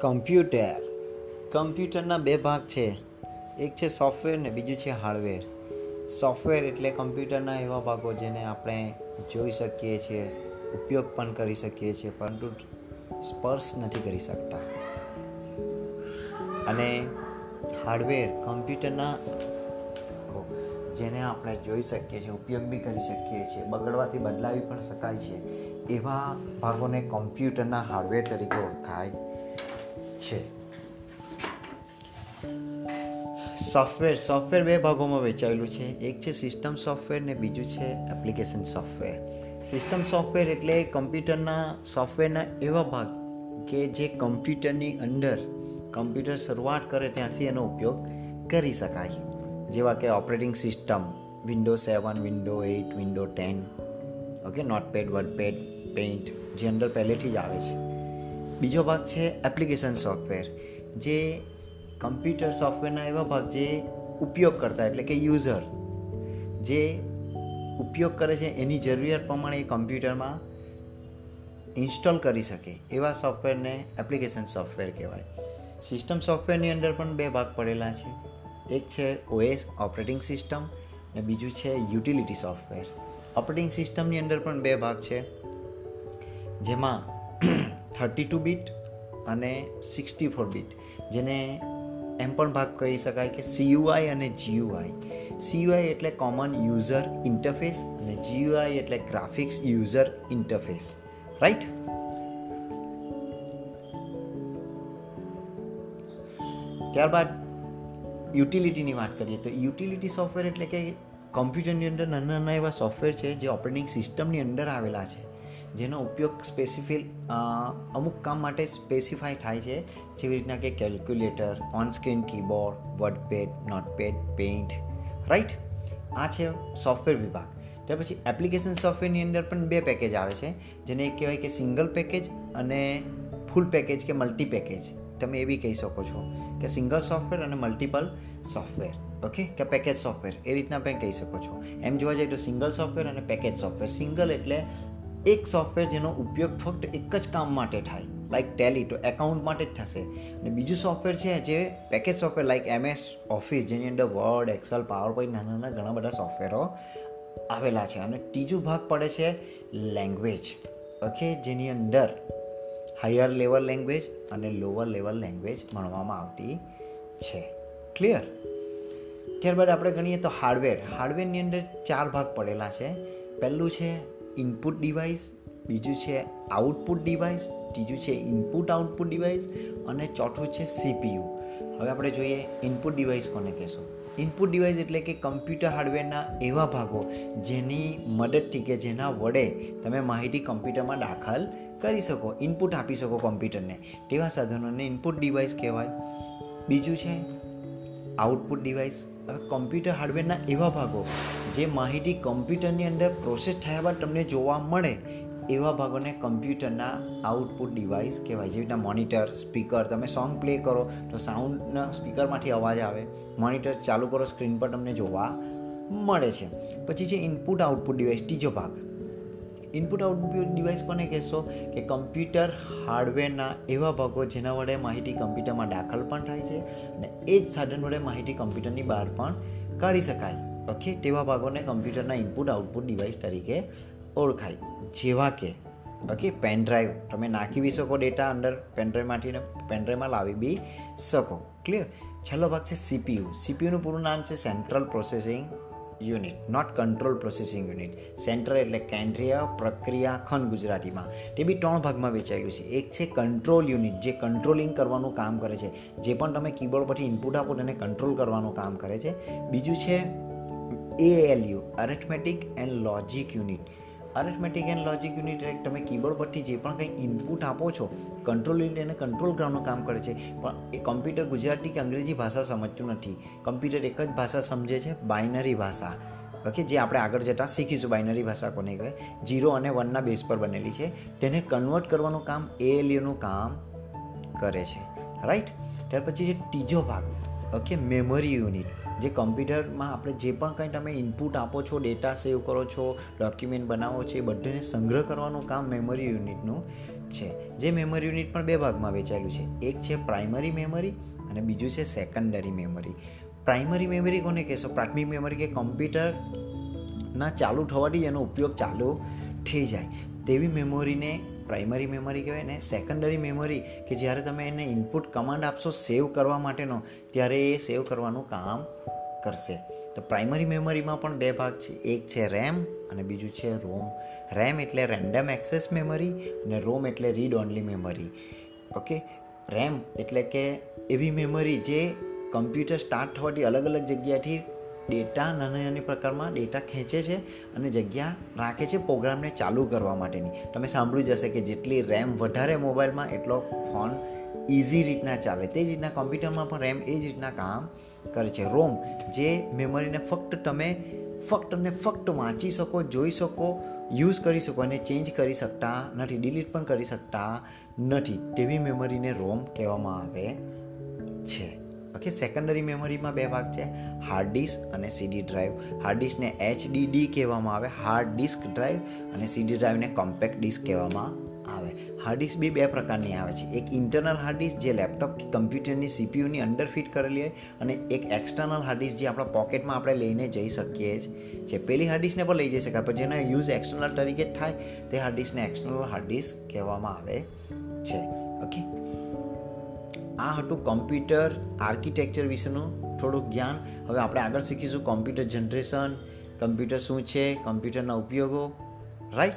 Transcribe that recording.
Computer. કમ્પ્યુટરના બે ભાગ છે. એક છે સોફ્ટવેર ને બીજું છે હાર્ડવેર. સોફ્ટવેર એટલે કમ્પ્યુટરના એવા ભાગો જેને આપણે જોઈ શકીએ છીએ, ઉપયોગ પણ કરી શકીએ છીએ, પરંતુ સ્પર્શ નથી કરી શકતા. અને હાર્ડવેર કમ્પ્યુટરના જેને આપણે જોઈ શકીએ છીએ, ઉપયોગ બી કરી શકીએ છીએ, બગડવાથી બદલાવી પણ શકાય છે, એવા ભાગોને કમ્પ્યુટરના હાર્ડવેર તરીકે ઓળખાય છે. સોફ્ટવેર સોફ્ટવેર બે ભાગોમાં વેચાયેલું છે. એક છે સિસ્ટમ સોફ્ટવેર ને બીજું છે એપ્લિકેશન સોફ્ટવેર સિસ્ટમ સોફ્ટવેર એટલે કમ્પ્યુટરના સોફ્ટવેરના એવા ભાગ કે જે કમ્પ્યુટરની અંદર કમ્પ્યુટર શરૂઆત કરે ત્યાંથી એનો ઉપયોગ કરી શકાય. જેવા કે operating system window seven window eight window ten okay notepad wordpad paint જે અંદર પહેલેથી જ આવે છે. બીજો ભાગ છે એપ્લિકેશન સોફ્ટવેર જે કમ્પ્યુટર સોફ્ટવેરના એવા ભાગ જે ઉપયોગ કરતા એટલે કે યુઝર જે ઉપયોગ કરે છે એની જરૂરિયાત પ્રમાણે એ કમ્પ્યુટરમાં ઇન્સ્ટોલ કરી શકે, એવા સોફ્ટવેરને એપ્લિકેશન સોફ્ટવેર કહેવાય. સિસ્ટમ સોફ્ટવેરની અંદર પણ બે ભાગ પડેલા છે. એક છે ઓએસ ઓપરેટિંગ સિસ્ટમ અને બીજું છે યુટિલિટી સોફ્ટવેર ઓપરેટિંગ સિસ્ટમની અંદર પણ બે ભાગ છે, જેમાં થર્ટી ટુ બીટ અને સિક્સટી ફોર બીટ. જેને એમ પણ ભાગ કહી શકાય કે સીયુઆઈ અને જીયુઆઈ. સીયુઆઈ એટલે કોમન યુઝર ઇન્ટરફેસ અને જીયુઆઈ એટલે ગ્રાફિક્સ યુઝર ઇન્ટરફેસ રાઈટ ત્યારબાદ યુટિલિટીની વાત કરીએ તો યુટિલિટી સોફ્ટવેર એટલે કે કમ્પ્યુટરની અંદર નાના નાના એવા સોફ્ટવેર છે જે ઓપરેટિંગ સિસ્ટમની અંદર આવેલા છે. જેનો ઉપયોગ સ્પેસિફિક અમુક કામ માટે સ્પેસિફાય થાય છે. જેવી રીતના કે calculator onscreen keyboard wordpad notepad paint right આ છે સોફ્ટવેર વિભાગ. ત્યાર પછી એપ્લિકેશન સોફ્ટવેરની અંદર પણ બે પેકેજ આવે છે. જેને એક કહેવાય કે સિંગલ પેકેજ અને ફૂલ પેકેજ કે મલ્ટી પેકેજ તમે એવી કહી શકો છો કે સિંગલ સોફ્ટવેર અને મલ્ટિપલ સોફ્ટવેર ઓકે કે પેકેજ સોફ્ટવેર એ રીતના પણ કહી શકો છો. એમ જોવા જઈએ તો સિંગલ સોફ્ટવેર અને પેકેજ સોફ્ટવેર સિંગલ એટલે એક સોફ્ટવેર જેનો ઉપયોગ ફક્ત એક જ કામ માટે થાય લાઈક ટેલી તો એકાઉન્ટ માટે જ થશે. અને બીજું સોફ્ટવેર છે જે package software like MS office જેની અંદર વર્ડ એક્સેલ પાવર પોઈન્ટ નાના નાના ઘણા બધા સોફ્ટવેરો આવેલા છે. અને ત્રીજું ભાગ પડે છે લેંગ્વેજ ઓકે જેની અંદર હાયર લેવલ લેંગ્વેજ અને લોઅર લેવલ લેંગ્વેજ ભણવામાં આવતી છે. ક્લિયર ત્યારબાદ આપણે ગણીએ તો હાર્ડવેર હાર્ડવેરની અંદર ચાર ભાગ પડેલા છે. પહેલું છે ઇનપુટ ડિવાઇસ બીજું છે આઉટપુટ ડિવાઇસ ત્રીજું છે ઇનપુટ આઉટપુટ ડિવાઇસ અને ચોથું છે સીપીયુ હવે આપણે જોઈએ ઇનપુટ ડિવાઇસ કોને કહેશું? ઇનપુટ ડિવાઇસ એટલે કે કમ્પ્યુટર હાર્ડવેરના એવા ભાગો જેની મદદથી કે જેના વડે તમે માહિતી કમ્પ્યુટરમાં દાખલ કરી શકો ઇનપુટ આપી શકો કમ્પ્યુટરને તેવા સાધનોને ઇનપુટ ડિવાઇસ કહેવાય. બીજું છે આઉટપુટ ડિવાઇસ, હવે કમ્પ્યુટર હાર્ડવેરના એવા ભાગો, જે માહિતી કમ્પ્યુટરની અંદર પ્રોસેસ થયા બાદ તમને જોવા મળે, એવા ભાગોને કમ્પ્યુટરના આઉટપુટ ડિવાઇસ કહેવાય. જેવી રીતના મોનિટર, સ્પીકર, તમે સોંગ પ્લે કરો તો સાઉન્ડના સ્પીકરમાંથી અવાજ આવે. મોનિટર ચાલુ કરો, સ્ક્રીન પર તમને જોવા મળે છે. પછી છે ઇનપુટ આઉટપુટ ડિવાઇસ, ત્રીજો ભાગ. ઇનપુટ આઉટપુટ ડિવાઇસ કોને કહેશો? કે કમ્પ્યુટર હાર્ડવેરના એવા ભાગો જેના વડે માહિતી કમ્પ્યુટરમાં દાખલ પણ થાય છે અને એ જ સાધન વડે માહિતી કમ્પ્યુટરની બહાર પણ કાઢી શકાય. ઓકે તેવા ભાગોને કમ્પ્યુટરના ઇનપુટ આઉટપુટ ડિવાઇસ તરીકે ઓળખાય. જેવા કે ઓકે પેનડ્રાઈવ તમે નાખી બી શકો ડેટા અંદર પેનડ્રાઈવમાંથી ને પેનડ્રાઈવમાં લાવી બી શકો. ક્લિયર છેલ્લો ભાગ છે સીપીયુ સીપીયુનું પૂરું નામ છે central processing unit not control processing unit central એટલે કેન્દ્રીય પ્રક્રિયા ખંડ ગુજરાતીમાં. તે બી ત્રણ ભાગમાં વેચાયેલું છે. એક છે કંટ્રોલ યુનિટ જે કંટ્રોલિંગ કરવાનું કામ કરે છે. જે પણ તમે કીબોર્ડ પરથી ઇનપુટ આપો તેને કંટ્રોલ કરવાનું કામ કરે છે. બીજું છે ALU arithmetic and logic unit arithmetic and logic unit એટલે તમે કીબોર્ડ પરથી જે પણ કંઈ ઇનપુટ આપો છો કંટ્રોલ યુનિટ એને કંટ્રોલ કરવાનું કામ કરે છે. પણ એ કમ્પ્યુટર ગુજરાતી કે અંગ્રેજી ભાષા સમજતું નથી. કમ્પ્યુટર એક જ ભાષા સમજે છે બાઇનરી ભાષા. ઓકે જે આપણે આગળ જતાં શીખીશું બાઇનરી ભાષા કોને કહેવાય? જીરો અને વનના બેઝ પર બનેલી છે. તેને કન્વર્ટ કરવાનું કામ એએલયુનું કામ કરે છે. રાઈટ ત્યાર પછી જે ત્રીજો ભાગ. ઓકે મેમરી યુનિટ જે કમ્પ્યુટરમાં આપણે જે પણ કંઈ તમે ઇનપુટ આપો છો ડેટા સેવ કરો છો ડોક્યુમેન્ટ બનાવો છો, એ બધાને સંગ્રહ કરવાનું કામ મેમરી યુનિટનું છે. જે મેમરી યુનિટ પણ બે ભાગમાં વેચાયેલું છે. એક છે પ્રાઇમરી મેમરી અને બીજું છે સેકન્ડરી મેમરી પ્રાઇમરી મેમરી કોને કહેશો? પ્રાથમિક મેમરી કે કમ્પ્યુટરના ચાલુ થવાથી એનો ઉપયોગ ચાલુ થઈ જાય. તેવી મેમરીને પ્રાઇમરી મેમરી કહેવાય ને સેકન્ડરી મેમરી કે જ્યારે તમે એને ઇનપુટ કમાન્ડ આપશો સેવ કરવા માટેનો, ત્યારે એ સેવ કરવાનું કામ કરશે. તો પ્રાઇમરી મેમરીમાં પણ બે ભાગ છે. એક છે રેમ અને બીજું છે રોમ રેમ એટલે રેન્ડમ એક્સેસ મેમરી અને રોમ એટલે read only memory okay RAM એટલે કે એવી મેમરી જે કમ્પ્યુટર સ્ટાર્ટ થવાથી અલગ અલગ જગ્યાથી ડેટા નાના નાની પ્રકારમાં ડેટા ખેંચે છે અને જગ્યા રાખે છે પ્રોગ્રામને ચાલુ કરવા માટેની. તમે સાંભળ્યું જશે કે જેટલી રેમ વધારે મોબાઈલમાં, એટલો ફોન ઇઝી રીતના ચાલે. તે જ રીતના કોમ્પ્યુટરમાં પણ રેમ એ જ રીતના કામ કરે છે. રોમ જે મેમરીને ફક્ત તમે ફક્ત અને ફક્ત વાંચી શકો, જોઈ શકો, યુઝ કરી શકો અને ચેન્જ કરી શકતા નથી, ડિલીટ પણ કરી શકતા નથી. તેવી મેમરીને રોમ કહેવામાં આવે છે. ઓકે સેકન્ડરી મેમરીમાં બે ભાગ છે. હાર્ડ ડિસ્ક અને સીડી ડ્રાઈવ હાર્ડ ડિસ્કને એચડીડી કહેવામાં આવે. હાર્ડ ડિસ્ક ડ્રાઈવ અને સીડી ડ્રાઈવને કોમ્પેક્ટ ડિસ્ક કહેવામાં આવે. હાર્ડ ડિસ્ક બી બે પ્રકારની આવે છે. એક ઇન્ટરનલ હાર્ડ ડિસ્ક જે લેપટોપ કે કમ્પ્યુટરની સીપીયુની અંદર ફિટ કરેલી હોય અને એક એક્સટર્નલ હાર્ડ ડિસ્ક જે આપણા પોકેટમાં આપણે લઈને જઈ શકીએ છે પેલી હાર્ડ ડિસ્કને પણ લઈ જઈ શકાય, પણ જેનો યુઝ એક્સટર્નલ તરીકે થાય, તે હાર્ડ ડિસ્કને એક્સટર્નલ હાર્ડ ડિસ્ક કહેવામાં આવે છે. ઓકે આ હતું કોમ્પ્યુટર આર્કિટેક્ચર વિશેનું થોડુંક જ્ઞાન. હવે આપણે આગળ શીખીશું કોમ્પ્યુટર જનરેશન, કમ્પ્યુટર શું છે, કમ્પ્યુટરના ઉપયોગો. રાઈટ